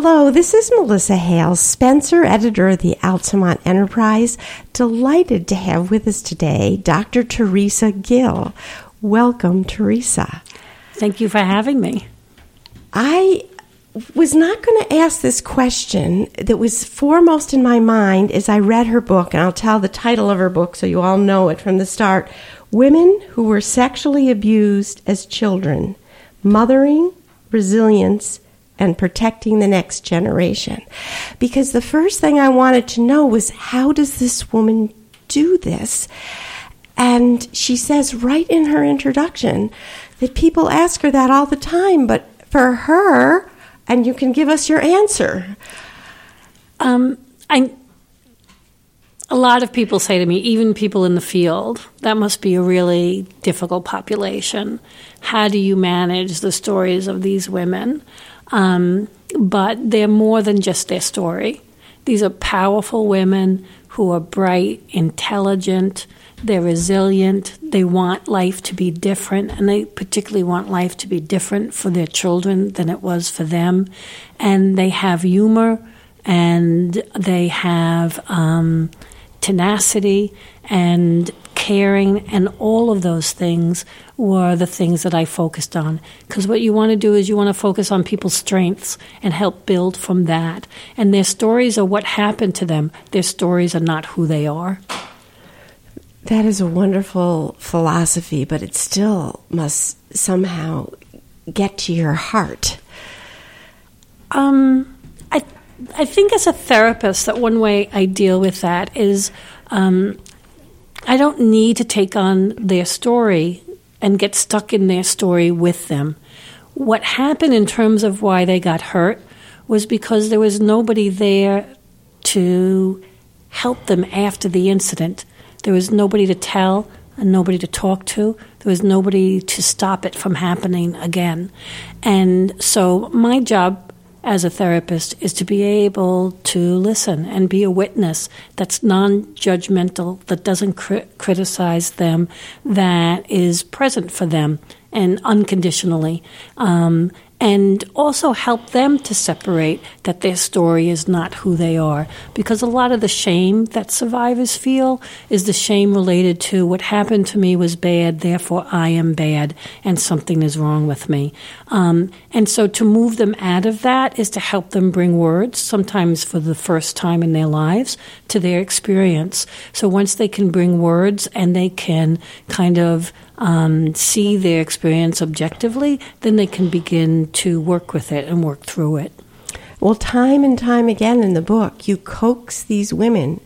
Hello, this is Melissa Hale, Spencer, editor of the Altamont Enterprise. Delighted to have with us today Dr. Teresa Gill. Welcome, Teresa. Thank you for having me. I was not going to ask this question that was foremost in my mind as I read her book, and I'll tell the title of her book so you all know it from the start Women Who Were Sexually Abused as Children Mothering, Resilience, and protecting the next generation. Because the first thing I wanted to know was how does this woman do this? And she says right in her introduction that people ask her that all the time, but for her, and you can give us your answer. Um, I, a lot of people say to me, even people in the field, that must be a really difficult population. How do you manage the stories of these women? Um, but they're more than just their story. These are powerful women who are bright, intelligent, they're resilient, they want life to be different, and they particularly want life to be different for their children than it was for them. And they have humor and they have um, tenacity and caring and all of those things were the things that I focused on. Because what you want to do is you want to focus on people's strengths and help build from that. And their stories are what happened to them, their stories are not who they are. That is a wonderful philosophy, but it still must somehow get to your heart. Um, I, I think as a therapist, that one way I deal with that is um, I don't need to take on their story and get stuck in their story with them. What happened in terms of why they got hurt was because there was nobody there to help them after the incident. There was nobody to tell and nobody to talk to. There was nobody to stop it from happening again. And so my job as a therapist is to be able to listen and be a witness that's non judgmental, that doesn't criticize them, that is present for them and unconditionally. Um, and also help them to separate that their story is not who they are. Because a lot of the shame that survivors feel is the shame related to what happened to me was bad, therefore I am bad, and something is wrong with me. Um, and so to move them out of that is to help them bring words, sometimes for the first time in their lives, to their experience. So once they can bring words and they can kind of um, see their experience objectively, then they can begin to work with it and work through it. Well, time and time again in the book, you coax these women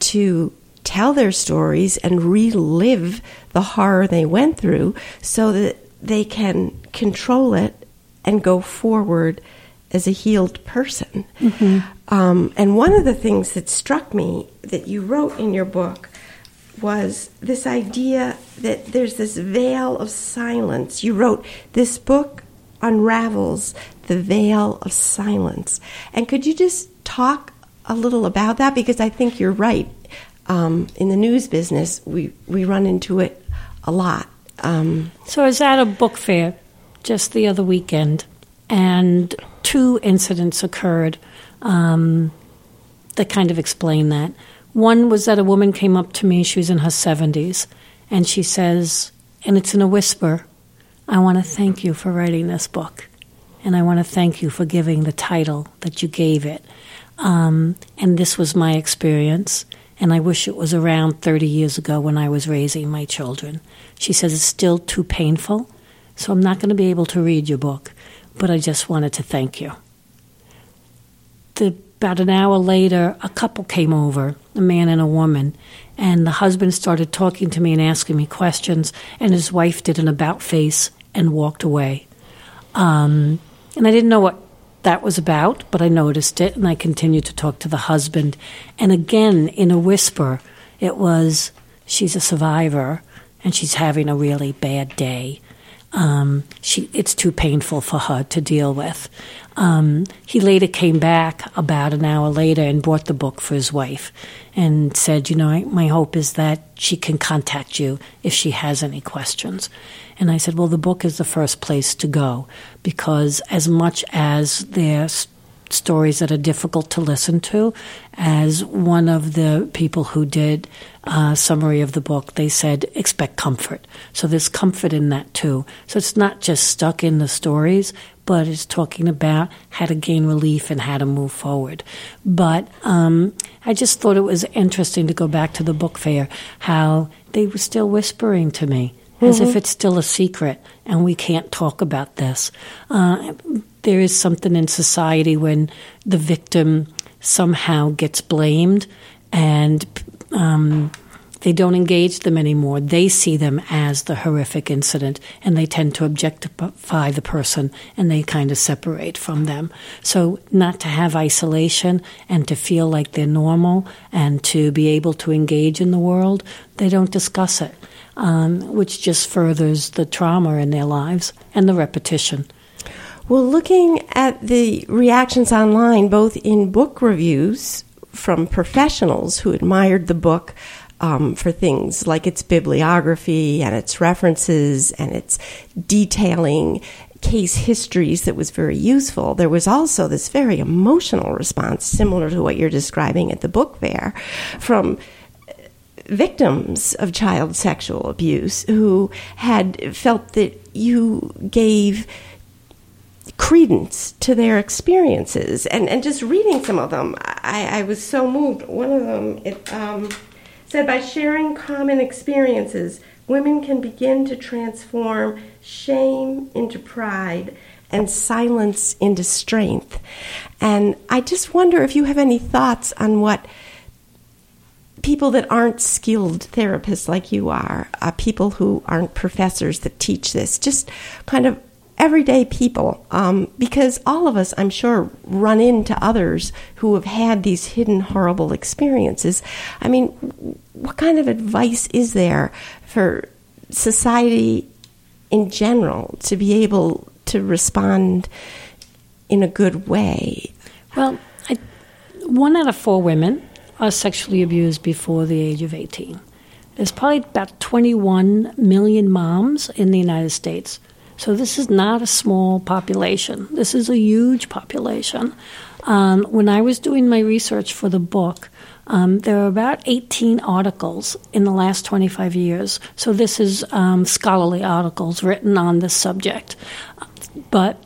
to tell their stories and relive the horror they went through so that they can control it and go forward as a healed person. Mm-hmm. Um, and one of the things that struck me that you wrote in your book was this idea that there's this veil of silence. You wrote, This book unravels the veil of silence. And could you just talk a little about that? Because I think you're right. Um, in the news business, we, we run into it a lot. Um, so I was at a book fair just the other weekend, and two incidents occurred um, that kind of explain that. One was that a woman came up to me, she was in her 70s, and she says, and it's in a whisper, I want to thank you for writing this book. And I want to thank you for giving the title that you gave it. Um, and this was my experience. And I wish it was around 30 years ago when I was raising my children. She says it's still too painful, so I'm not going to be able to read your book, but I just wanted to thank you. The about an hour later, a couple came over, a man and a woman, and the husband started talking to me and asking me questions, and his wife did an about face and walked away. Um, and I didn't know what that was about, but I noticed it, and I continued to talk to the husband. And again, in a whisper, it was, She's a survivor, and she's having a really bad day. Um, she, it's too painful for her to deal with. Um, he later came back about an hour later and brought the book for his wife and said, You know, my hope is that she can contact you if she has any questions. And I said, Well, the book is the first place to go because, as much as their stories that are difficult to listen to. As one of the people who did a summary of the book, they said, expect comfort. So there's comfort in that too. So it's not just stuck in the stories, but it's talking about how to gain relief and how to move forward. But um, I just thought it was interesting to go back to the book fair, how they were still whispering to me. Mm-hmm. As if mm-hmm. it's still a secret and we can't talk about this. Uh, there is something in society when the victim somehow gets blamed and um, they don't engage them anymore. They see them as the horrific incident and they tend to objectify the person and they kind of separate from them. So, not to have isolation and to feel like they're normal and to be able to engage in the world, they don't discuss it, um, which just furthers the trauma in their lives and the repetition. Well, looking at the reactions online, both in book reviews from professionals who admired the book um, for things like its bibliography and its references and its detailing case histories that was very useful. There was also this very emotional response, similar to what you're describing at the book fair, from victims of child sexual abuse who had felt that you gave credence to their experiences. And, and just reading some of them, I, I was so moved. One of them it, um, said, By sharing common experiences, women can begin to transform shame into pride and silence into strength. And I just wonder if you have any thoughts on what people that aren't skilled therapists like you are, uh, people who aren't professors that teach this, just kind of everyday people um, because all of us, I'm sure, run into others who have had these hidden horrible experiences. I mean, what kind of advice is there for society in general to be able to respond in a good way? Well, I, one out of four women are sexually abused before the age of 18. There's probably about 21 million moms in the United States so this is not a small population. This is a huge population. Um, when I was doing my research for the book, um, there are about 18 articles in the last 25 years. So this is um, scholarly articles written on this subject. But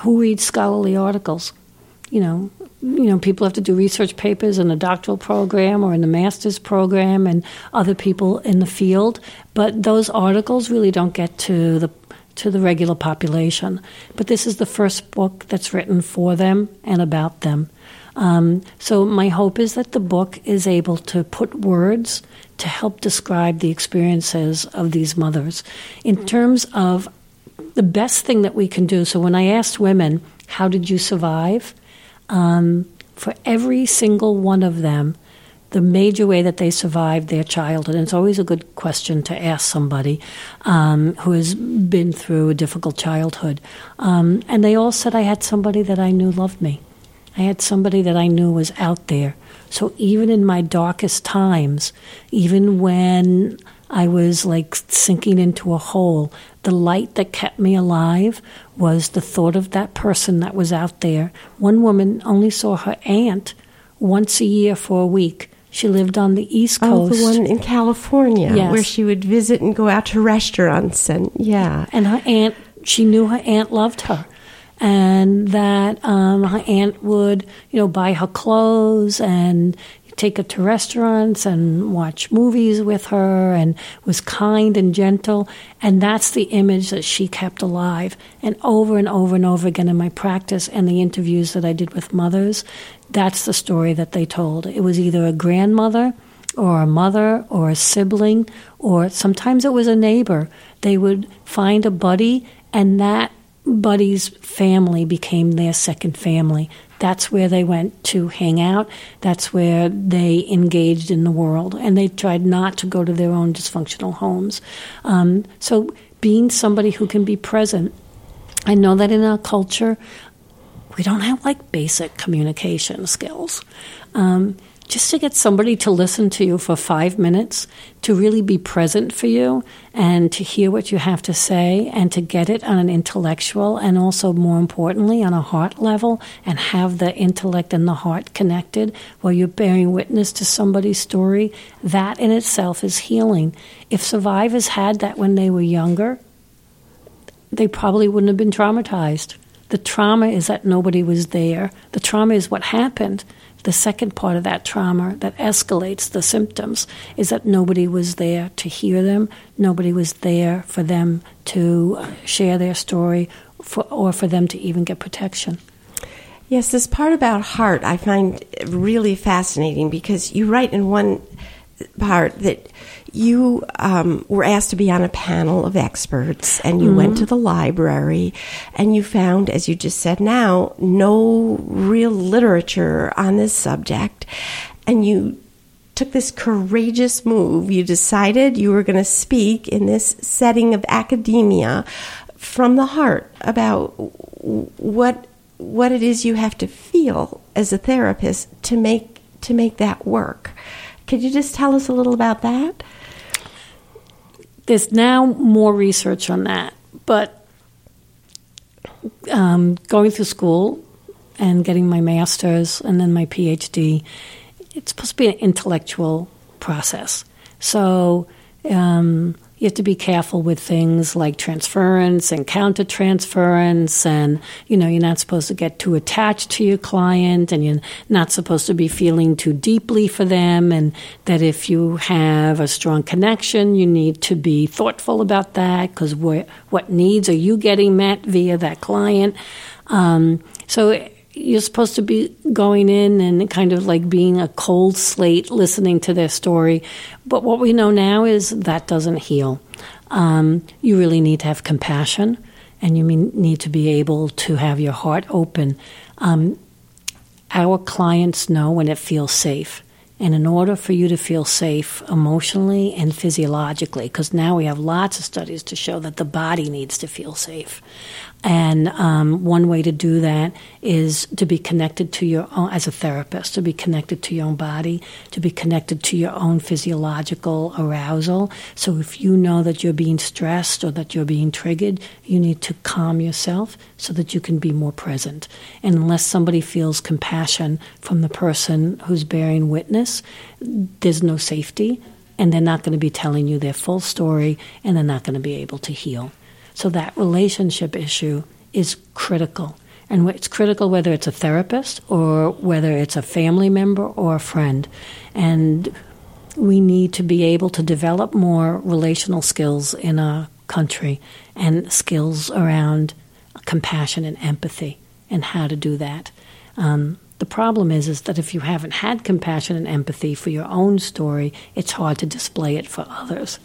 who reads scholarly articles? You know, you know, people have to do research papers in a doctoral program or in the master's program, and other people in the field. But those articles really don't get to the to the regular population. But this is the first book that's written for them and about them. Um, so, my hope is that the book is able to put words to help describe the experiences of these mothers. In terms of the best thing that we can do, so when I asked women, How did you survive? Um, for every single one of them, the major way that they survived their childhood. And it's always a good question to ask somebody um, who has been through a difficult childhood. Um, and they all said, I had somebody that I knew loved me. I had somebody that I knew was out there. So even in my darkest times, even when I was like sinking into a hole, the light that kept me alive was the thought of that person that was out there. One woman only saw her aunt once a year for a week she lived on the East Coast. Oh, the one in California, yes. where she would visit and go out to restaurants and yeah. And her aunt, she knew her aunt loved her, and that um, her aunt would, you know, buy her clothes and take her to restaurants and watch movies with her and was kind and gentle. And that's the image that she kept alive. And over and over and over again in my practice and the interviews that I did with mothers, that's the story that they told. It was either a grandmother or a mother or a sibling, or sometimes it was a neighbor. They would find a buddy, and that buddy's family became their second family. That's where they went to hang out. That's where they engaged in the world. And they tried not to go to their own dysfunctional homes. Um, so, being somebody who can be present, I know that in our culture, we don't have like basic communication skills. Um, just to get somebody to listen to you for five minutes, to really be present for you, and to hear what you have to say, and to get it on an intellectual and also, more importantly, on a heart level, and have the intellect and the heart connected while you're bearing witness to somebody's story, that in itself is healing. If survivors had that when they were younger, they probably wouldn't have been traumatized. The trauma is that nobody was there. The trauma is what happened. The second part of that trauma that escalates the symptoms is that nobody was there to hear them, nobody was there for them to uh, share their story, for, or for them to even get protection. Yes, this part about heart I find really fascinating because you write in one part that you um, were asked to be on a panel of experts and you mm-hmm. went to the library and you found, as you just said now, no real literature on this subject. And you took this courageous move. You decided you were going to speak in this setting of academia from the heart about what what it is you have to feel as a therapist to make to make that work. Could you just tell us a little about that? There's now more research on that, but um, going through school and getting my master's and then my PhD, it's supposed to be an intellectual process. So um, you have to be careful with things like transference and countertransference and you know you're not supposed to get too attached to your client and you're not supposed to be feeling too deeply for them and that if you have a strong connection you need to be thoughtful about that because what, needs are you getting met via that client? Um, so you're supposed to be going in and kind of like being a cold slate, listening to their story. But what we know now is that doesn't heal. Um, you really need to have compassion, and you need to be able to have your heart open. Um, our clients know when it feels safe. And in order for you to feel safe emotionally and physiologically, because now we have lots of studies to show that the body needs to feel safe. And um, one way to do that is to be connected to your own, as a therapist, to be connected to your own body, to be connected to your own physiological arousal. So if you know that you're being stressed or that you're being triggered, you need to calm yourself so that you can be more present. And unless somebody feels compassion from the person who's bearing witness, there's no safety, and they're not going to be telling you their full story, and they're not going to be able to heal. So that relationship issue is critical. And it's critical whether it's a therapist or whether it's a family member or a friend. And we need to be able to develop more relational skills in a country and skills around compassion and empathy and how to do that. Um, the problem is, is that if you haven't had compassion and empathy for your own story, it's hard to display it for others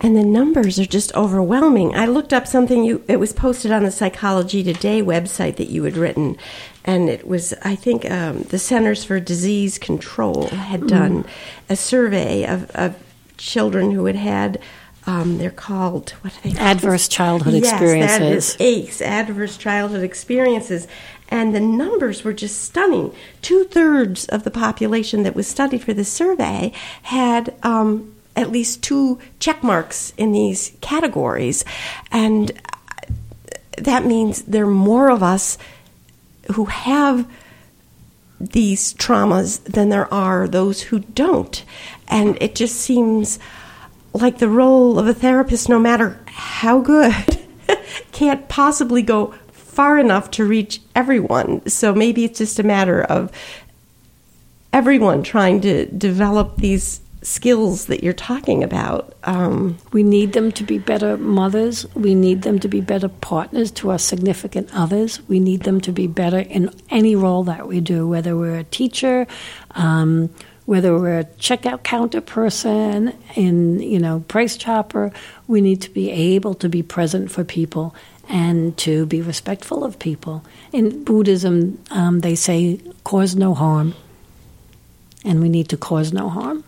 and the numbers are just overwhelming. I looked up something you it was posted on the Psychology Today website that you had written, and it was I think um, the Centers for Disease Control had mm. done mm. a survey of, of children who had had. Um, they're called what are they? Adverse childhood yes, experiences. That is ACE, adverse childhood experiences, and the numbers were just stunning. Two thirds of the population that was studied for this survey had um, at least two check marks in these categories. And that means there are more of us who have these traumas than there are those who don't. And it just seems like the role of a therapist, no matter how good, can't possibly go far enough to reach everyone. So maybe it's just a matter of everyone trying to develop these skills that you're talking about. Um, we need them to be better mothers. We need them to be better partners to our significant others. We need them to be better in any role that we do, whether we're a teacher, um, whether we're a checkout counter person, in you know Price Chopper. We need to be able to be present for people and to be respectful of people. In Buddhism, um, they say cause no harm, and we need to cause no harm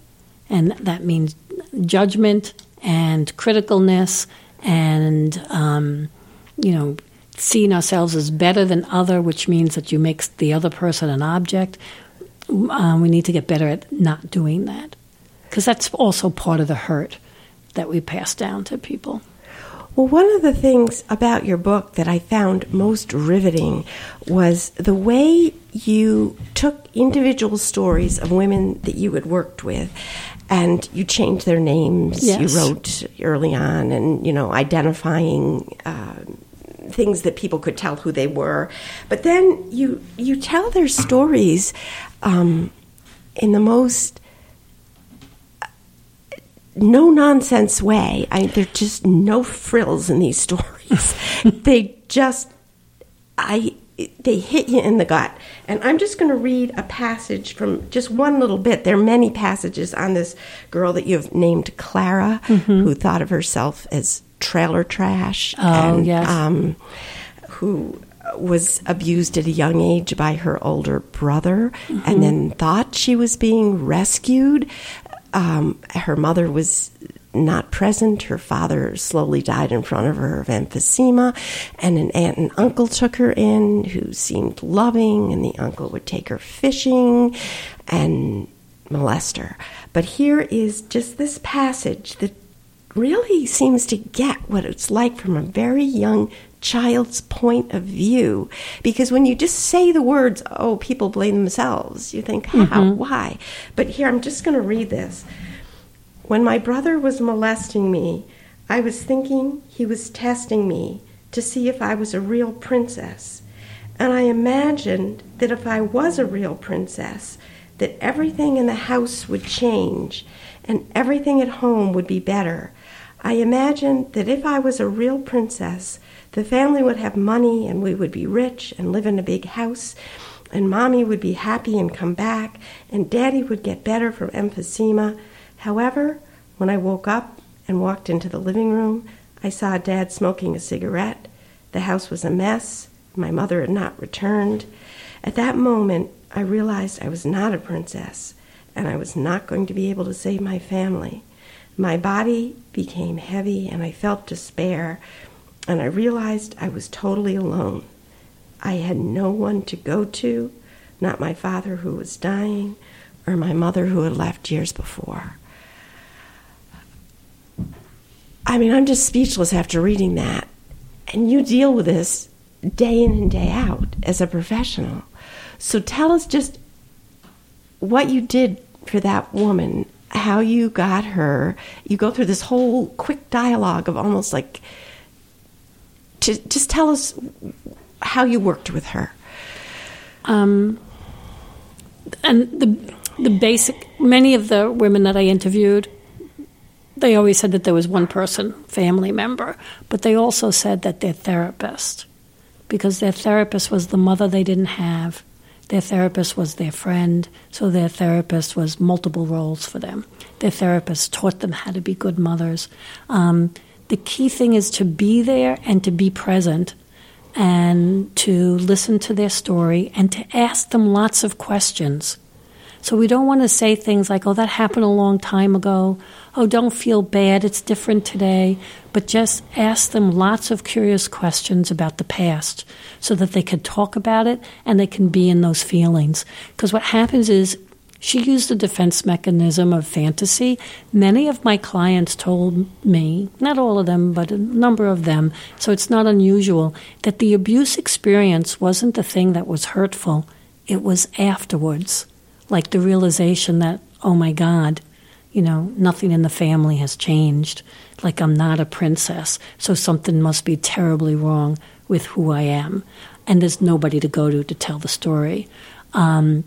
and that means judgment and criticalness and um, you know seeing ourselves as better than other, which means that you make the other person an object. um, we need to get better at not doing that because that's also part of the hurt that we pass down to people. Well, one of the things about your book that I found most riveting was the way you took individual stories of women that you had worked with and you changed their names. Yes. You wrote early on and, you know, identifying. Uh, things that people could tell who they were, but then you you tell their stories um, in the most no nonsense way. I, there's just no frills in these stories. they just, I, they hit you in the gut. And I'm just going to read a passage from just one little bit. There are many passages on this girl that you've named Clara, mm-hmm. who thought of herself as trailer trash. Oh, and, yes. Um, who was abused at a young age by her older brother mm-hmm. and then thought she was being rescued um, her mother was not present. Her father slowly died in front of her of emphysema, and an aunt and uncle took her in who seemed loving, and the uncle would take her fishing and molest her. But here is just this passage that really seems to get what it's like from a very young child's point of view. Because when you just say the words, oh, people blame themselves, you think, how? Mm-hmm. Why? But here, I'm just going to read this. When my brother was molesting me, I was thinking he was testing me to see if I was a real princess. And I imagined that if I was a real princess, that everything in the house would change and everything at home would be better. I imagined that if I was a real princess, the family would have money and we would be rich and live in a big house, and mommy would be happy and come back, and daddy would get better from emphysema. However, when I woke up and walked into the living room, I saw dad smoking a cigarette. The house was a mess. My mother had not returned. At that moment, I realized I was not a princess and I was not going to be able to save my family. My body became heavy and I felt despair and I realized I was totally alone. I had no one to go to, not my father who was dying, or my mother who had left years before. I mean, I'm just speechless after reading that. And you deal with this day in and day out as a professional. So tell us just what you did for that woman, how you got her. You go through this whole quick dialogue of almost like to just tell us how you worked with her. Um, and the the basic many of the women that I interviewed, they always said that there was one person, family member, but they also said that their therapist, because their therapist was the mother they didn't have. Their therapist was their friend, so their therapist was multiple roles for them. Their therapist taught them how to be good mothers. Um, the key thing is to be there and to be present and to listen to their story and to ask them lots of questions. So we don't want to say things like, oh, that happened a long time ago. Oh, don't feel bad. It's different today. But just ask them lots of curious questions about the past so that they can talk about it and they can be in those feelings. Because what happens is she used the defense mechanism of fantasy. Many of my clients told me, not all of them, but a number of them, so it's not unusual, that the abuse experience wasn't the thing that was hurtful, it was afterwards. Like the realization that, oh my God, you know, nothing in the family has changed. Like I'm not a princess, so something must be terribly wrong with who I am. And there's nobody to go to to tell the story. Um,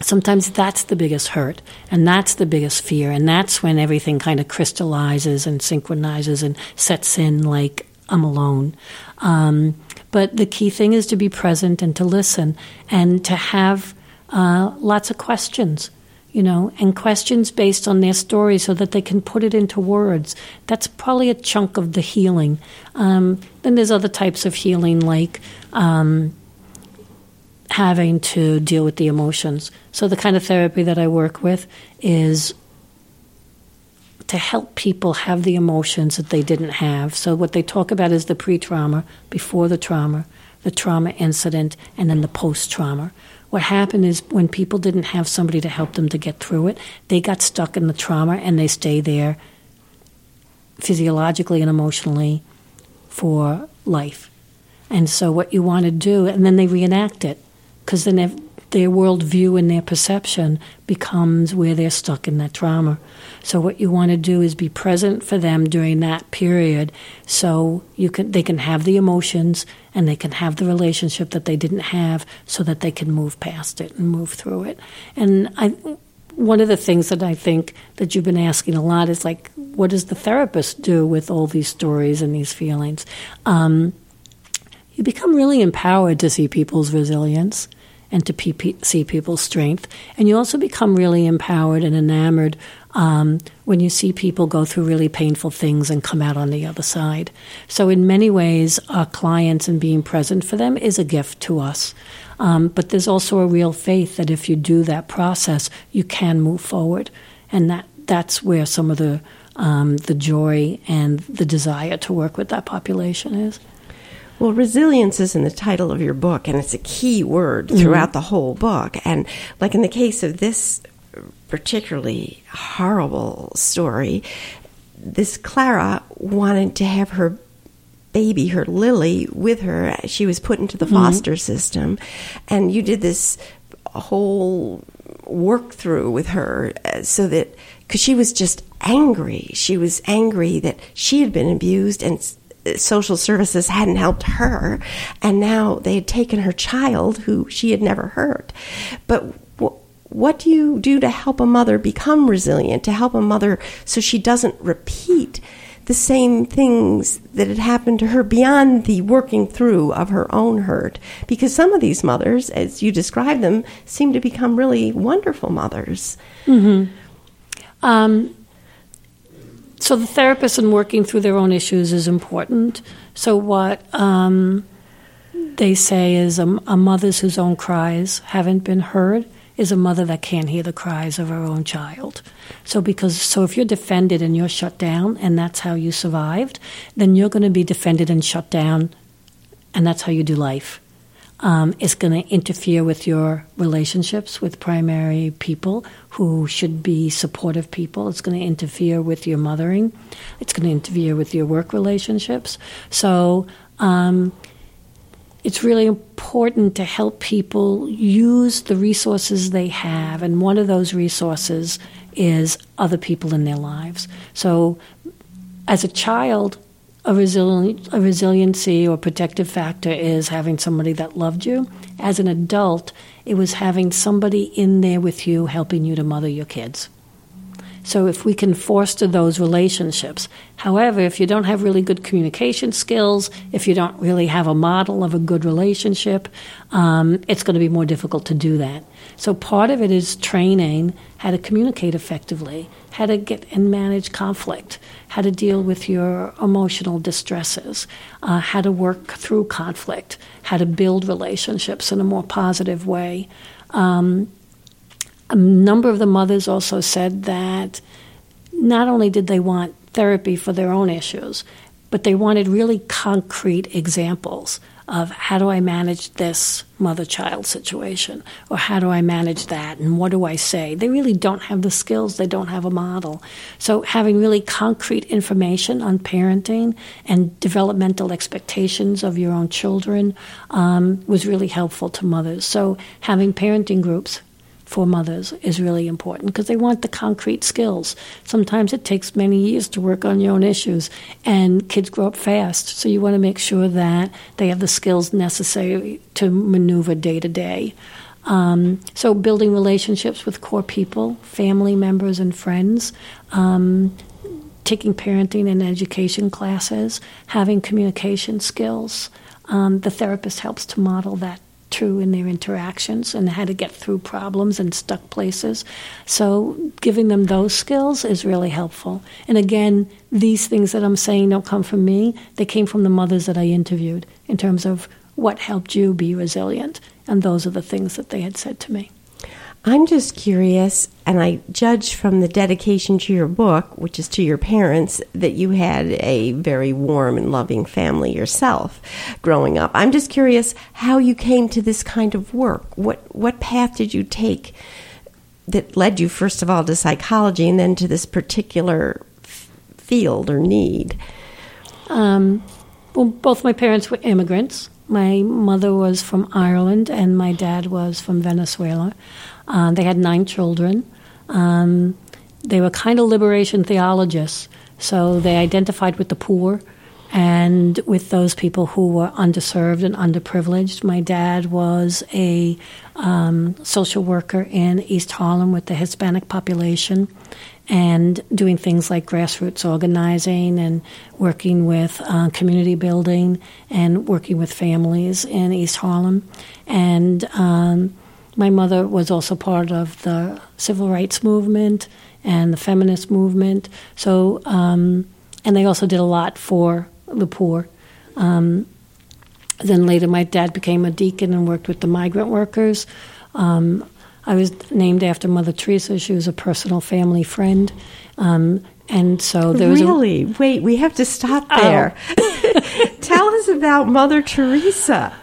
sometimes that's the biggest hurt and that's the biggest fear and that's when everything kind of crystallizes and synchronizes and sets in like i'm alone um, but the key thing is to be present and to listen and to have uh, lots of questions you know and questions based on their story so that they can put it into words that's probably a chunk of the healing um, then there's other types of healing like um, having to deal with the emotions. So, the kind of therapy that I work with is to help people have the emotions that they didn't have. So, what they talk about is the pre trauma, before the trauma, the trauma incident, and then the post trauma. What happened is when people didn't have somebody to help them to get through it, they got stuck in the trauma and they stay there physiologically and emotionally for life. And so, what you want to do, and then they reenact it, because then their worldview and their perception becomes where they're stuck in that trauma. So, what you want to do is be present for them during that period, so you can they can have the emotions and they can have the relationship that they didn't have, so that they can move past it and move through it. And I, one of the things that I think that you've been asking a lot is like, what does the therapist do with all these stories and these feelings? Um, you become really empowered to see people's resilience and to pe- see people's strength. And you also become really empowered and enamored um, when you see people go through really painful things and come out on the other side. So, in many ways, our clients and being present for them is a gift to us. Um, but there's also a real faith that if you do that process, you can move forward. And that, that's where some of the, um, the joy and the desire to work with that population is. Well, resilience is in the title of your book, and it's a key word mm-hmm. throughout mm-hmm. the whole book. And like in the case of this particularly horrible story, this Clara wanted to have her baby, her Lily, with her. She was put into the mm-hmm. foster system, and you did this whole work through with her uh, so that because she was just angry. She was angry that she had been abused and social services hadn't helped her, and now they had taken her child who she had never hurt. But what do you do to help a mother become resilient, to help a mother so she doesn't repeat the same things that had happened to her beyond the working through of her own hurt? Because some of these mothers, as you describe them, seem to become really wonderful mothers. Mm-hmm. Um, so the therapist and working through their own issues is important. So what um, they say is a, a mother's whose own cries haven't been heard is a mother that can't hear the cries of her own child. So because so if you're defended and you're shut down and that's how you survived, then you're going to be defended and shut down and that's how you do life um, going to interfere with your relationships with primary people who should be supportive people. It's going to interfere with your mothering. It's going to interfere with your work relationships. So, um, it's really important to help people use the resources they have, and one of those resources is other people in their lives. So, as a child, a, resili- a resiliency or protective factor is having somebody that loved you. As an adult, it was having somebody in there with you helping you to mother your kids. So if we can foster those relationships. However, if you don't have really good communication skills, if you don't really have a model of a good relationship, um, it's going to be more difficult to do that. So part of it is training how to communicate effectively, how to get and manage conflict, how to deal with your emotional distresses, uh, how to work through conflict, how to build relationships in a more positive way. Um, a number of the mothers also said that not only did they want therapy for their own issues, but they wanted really concrete examples of how do I manage this mother child situation or how do I manage that and what do I say. They really don't have the skills, they don't have a model. So, having really concrete information on parenting and developmental expectations of your own children um, was really helpful to mothers. So, having parenting groups for mothers is really important because they want the concrete skills. Sometimes it takes many years to work on your own issues, and kids grow up fast. So you want to make sure that they have the skills necessary to maneuver day to day. Um, so building relationships with core people, family members, and friends. Um, taking parenting and education classes, having communication skills. Um, the therapist helps to model that true in their interactions and how to get through problems and stuck places. So, giving them those skills is really helpful. And again, these things that I'm saying don't come from me, they came from the mothers that I interviewed in terms of what helped you be resilient. And those are the things that they had said to me. I'm just curious, and I judge from the dedication to your book, which is to your parents, that you had a very warm and loving family yourself growing up. I'm just curious how you came to this kind of work. What what path did you take that led you first of all to psychology and then to this particular f- field or need? Um, well, both my parents were immigrants. My mother was from Ireland and my dad was from Venezuela. Uh, they had nine children. Um, they were kind of liberation theologists, so they identified with the poor and with those people who were underserved and underprivileged. My dad was a um, social worker in East Harlem with the Hispanic population and doing things like grassroots organizing and working with uh, community building and working with families in East Harlem. And um, my mother was also part of the civil rights movement and the feminist movement. So, um, and they also did a lot for the poor. Um, then later, my dad became a deacon and worked with the migrant workers. Um, I was named after Mother Teresa. She was a personal family friend. Um, and so there was really a, wait. We have to stop oh. there. Oh. Tell us about Mother Teresa.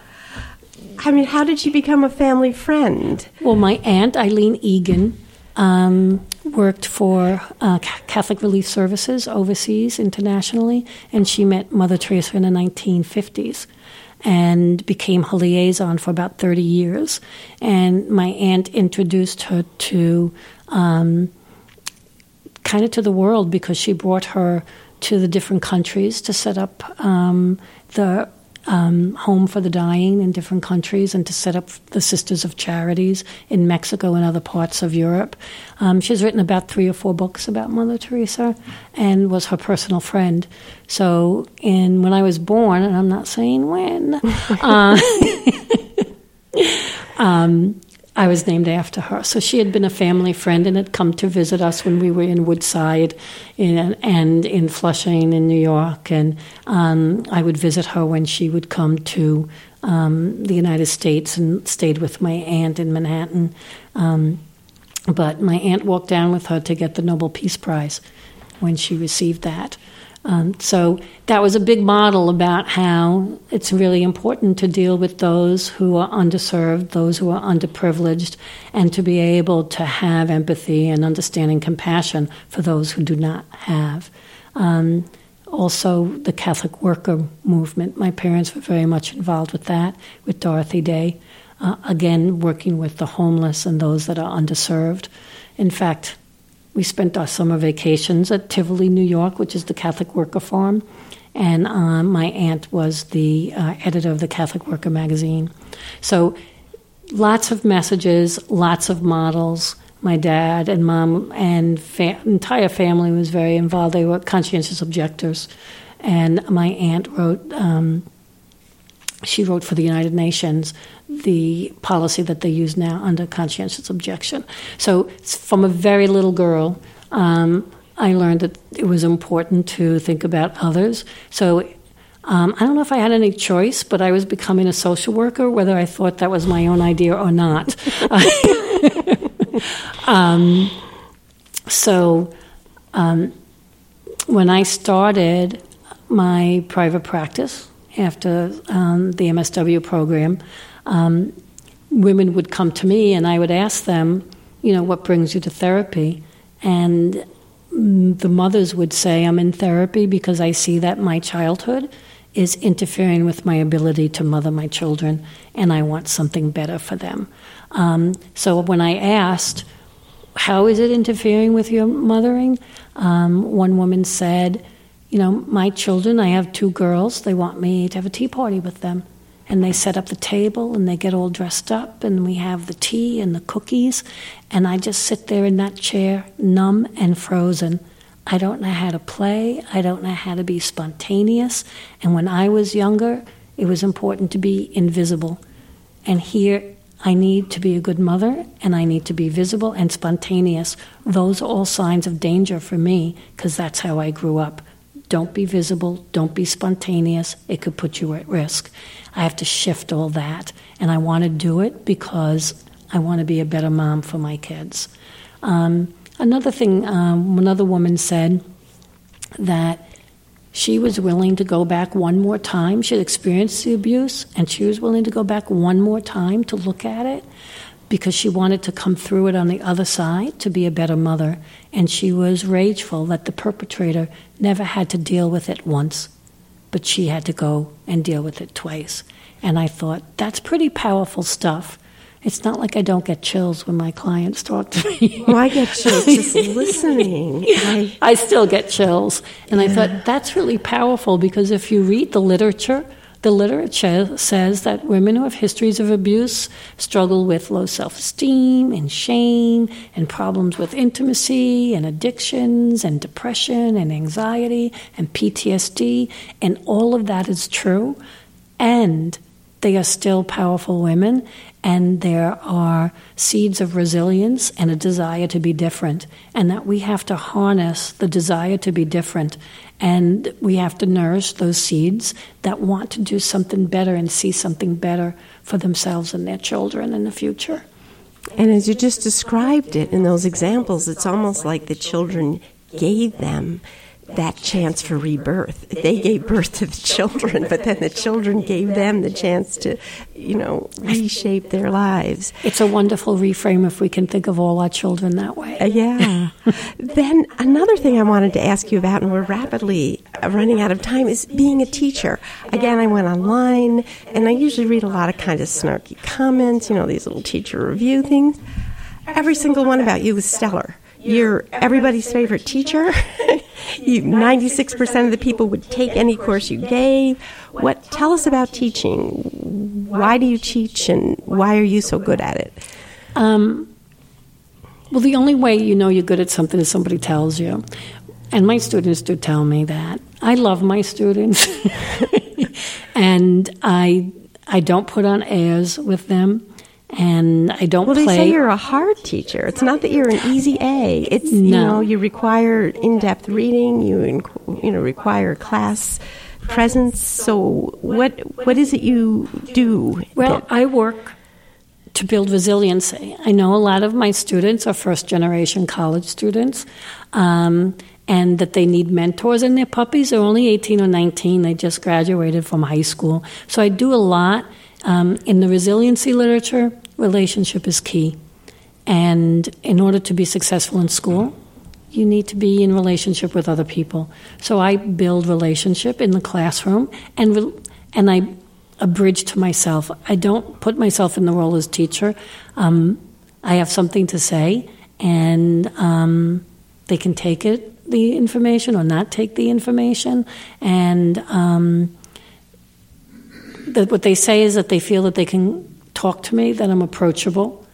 I mean, how did she become a family friend? Well, my aunt Eileen Egan um, worked for uh, Catholic Relief Services overseas internationally, and she met Mother Teresa in the 1950s and became her liaison for about 30 years. And my aunt introduced her to um, kind of to the world because she brought her to the different countries to set up um, the um, home for the dying in different countries and to set up the Sisters of Charities in Mexico and other parts of Europe. Um, she's written about three or four books about Mother Teresa and was her personal friend. So, in when I was born, and I'm not saying when, uh, um, I was named after her. So she had been a family friend and had come to visit us when we were in Woodside in, and in Flushing in New York. And um, I would visit her when she would come to um, the United States and stayed with my aunt in Manhattan. Um, but my aunt walked down with her to get the Nobel Peace Prize when she received that. Um, so that was a big model about how it's really important to deal with those who are underserved, those who are underprivileged, and to be able to have empathy and understanding compassion for those who do not have. Um, also, the Catholic worker movement. My parents were very much involved with that, with Dorothy Day. Uh, again, working with the homeless and those that are underserved. In fact, we spent our summer vacations at Tivoli, New York, which is the Catholic Worker Farm. And uh, my aunt was the uh, editor of the Catholic Worker magazine. So lots of messages, lots of models. My dad and mom and fa- entire family was very involved. They were conscientious objectors. And my aunt wrote, um, she wrote for the United Nations the policy that they use now under conscientious objection. So, from a very little girl, um, I learned that it was important to think about others. So, um, I don't know if I had any choice, but I was becoming a social worker, whether I thought that was my own idea or not. um, so, um, when I started my private practice after um, the MSW program, um, women would come to me and I would ask them, you know, what brings you to therapy? And the mothers would say, I'm in therapy because I see that my childhood is interfering with my ability to mother my children, and I want something better for them. Um, so when I asked, How is it interfering with your mothering? Um, one woman said, You know, my children, I have two girls, they want me to have a tea party with them and they set up the table and they get all dressed up and we have the tea and the cookies and I just sit there in that chair numb and frozen. I don't know how to play, I don't know how to be spontaneous, and when I was younger, it was important to be invisible. And here I need to be a good mother and I need to be visible and spontaneous. Those are all signs of danger for me because that's how I grew up. Don't be visible, don't be spontaneous, it could put you at risk. I have to shift all that. And I want to do it because I want to be a better mom for my kids. Um, another thing, um, another woman said that she was willing to go back one more time. She had experienced the abuse, and she was willing to go back one more time to look at it because she wanted to come through it on the other side to be a better mother. And she was rageful that the perpetrator never had to deal with it once, but she had to go and deal with it twice. And I thought, that's pretty powerful stuff. It's not like I don't get chills when my clients talk to me. Well, I get chills just listening. I, I still get chills. And yeah. I thought that's really powerful because if you read the literature, the literature says that women who have histories of abuse struggle with low self esteem and shame and problems with intimacy and addictions and depression and anxiety and PTSD. And all of that is true. And they are still powerful women and there are seeds of resilience and a desire to be different, and that we have to harness the desire to be different, and we have to nourish those seeds that want to do something better and see something better for themselves and their children in the future. And as you just described it in those examples, it's almost like the children gave them that chance for rebirth. They gave birth to the children, but then the children gave them the chance to, you know, reshape their lives. It's a wonderful reframe if we can think of all our children that way. Uh, yeah. then another thing I wanted to ask you about, and we're rapidly running out of time, is being a teacher. Again, I went online, and I usually read a lot of kind of snarky comments, you know, these little teacher review things. Every single one about you was stellar you're everybody's favorite teacher. you, 96% of the people would take any course you gave. What tell us about teaching? Why do you teach and why are you so good at it? Um, well, the only way you know you're good at something is somebody tells you. And my students do tell me that. I love my students. and I I don't put on airs with them and I don't well, play. they say you're a hard teacher. It's not that you're an easy A. It's no. you know you require in-depth reading. You you know require class presence. So what what is it you do? Well, that- I work to build resiliency. I know a lot of my students are first generation college students. Um, and that they need mentors, and their puppies are only 18 or 19. They just graduated from high school. So I do a lot um, in the resiliency literature relationship is key. And in order to be successful in school, you need to be in relationship with other people. So I build relationship in the classroom and re- and I a bridge to myself. I don't put myself in the role as teacher. Um, I have something to say, and um, they can take it, the information, or not take the information. And um, the, what they say is that they feel that they can talk to me, that I'm approachable,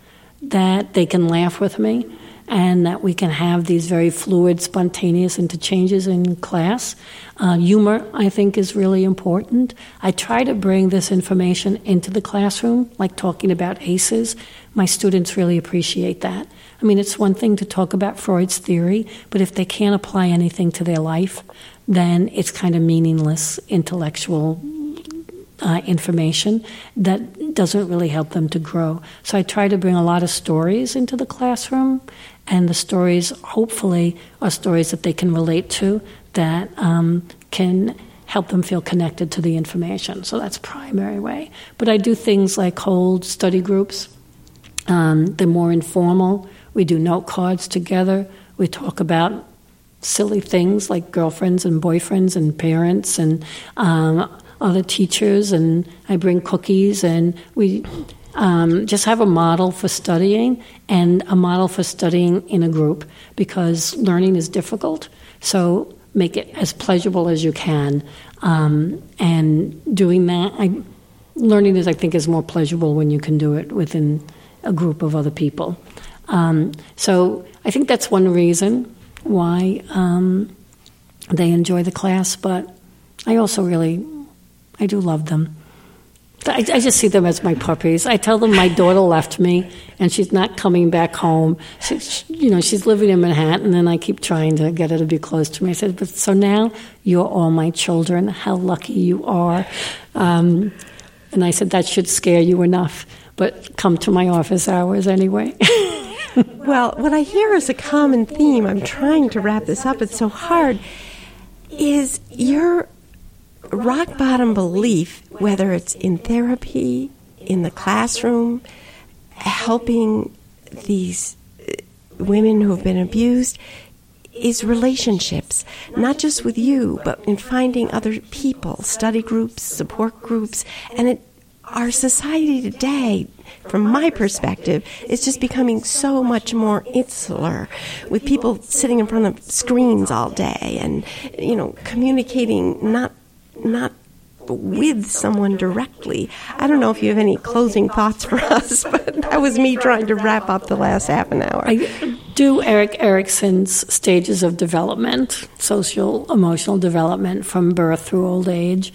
that they can laugh with me, and that we can have these very fluid, spontaneous interchanges in class. Uh, humor, I think, is really important. I try to bring this information into the classroom, like talking about ACEs. My students really appreciate that. I mean, it's one thing to talk about Freud's theory, but if they can't apply anything to their life, then it's kind of meaningless intellectual uh, information that doesn't really help them to grow. So I try to bring a lot of stories into the classroom, and the stories, hopefully, are stories that they can relate to that um, can help them feel connected to the information. So that's primary way. But I do things like hold study groups. Um, they're more informal. We do note cards together. We talk about silly things like girlfriends and boyfriends and parents and um, other teachers, and I bring cookies, and we um, just have a model for studying and a model for studying in a group because learning is difficult. So make it as pleasurable as you can, um, and doing that, I, learning is I think is more pleasurable when you can do it within a group of other people. Um, so I think that's one reason why um, they enjoy the class, but I also really I do love them. I, I, just see them as my puppies. I tell them my daughter left me and she's not coming back home. She, she, you know, she's living in Manhattan, and I keep trying to get her to be close to me. I said, "But so now you're all my children. How lucky you are." Um, And I said, That should scare you enough, but come to my office hours anyway. well, what I hear is a common theme. I'm trying to wrap this up, it's so hard. Is your rock bottom belief, whether it's in therapy, in the classroom, helping these uh, women who have been abused, is relationships, not just with you, but in finding other people, study groups, support groups, and it, our society today, from my perspective, is just becoming so much more insular, with people sitting in front of screens all day and you know communicating not not with someone directly. I don't know if you have any closing thoughts for us, but that was me trying to wrap up the last half an hour. I do Erik Erikson's stages of development, social emotional development from birth through old age.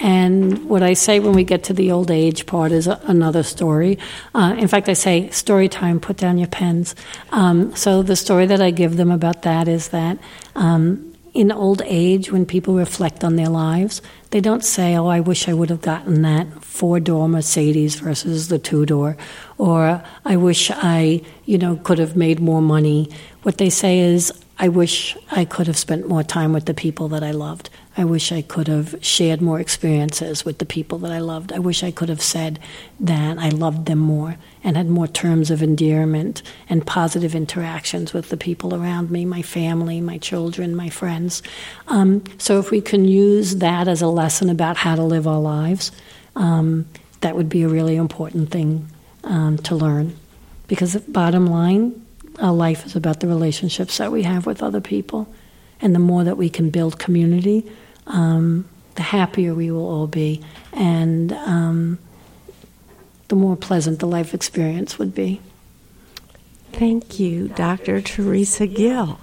And what I say when we get to the old age part is a, another story. Uh, in fact, I say, story time, put down your pens. Um, so the story that I give them about that is that um, in old age, when people reflect on their lives, they don't say, Oh, I wish I would have gotten that four door Mercedes versus the two door, or I wish I, you know, could have made more money. What they say is, I wish I could have spent more time with the people that I loved. I wish I could have shared more experiences with the people that I loved. I wish I could have said that I loved them more and had more terms of endearment and positive interactions with the people around me, my family, my children, my friends. Um, so if we can use that as a lesson about how to live our lives, um, that would be a really important thing um, to learn. Because bottom line, our life is about the relationships that we have with other people. And the more that we can build community, um, the happier we will all be. And um, the more pleasant the life experience would be. Thank you, Dr. Teresa Gill.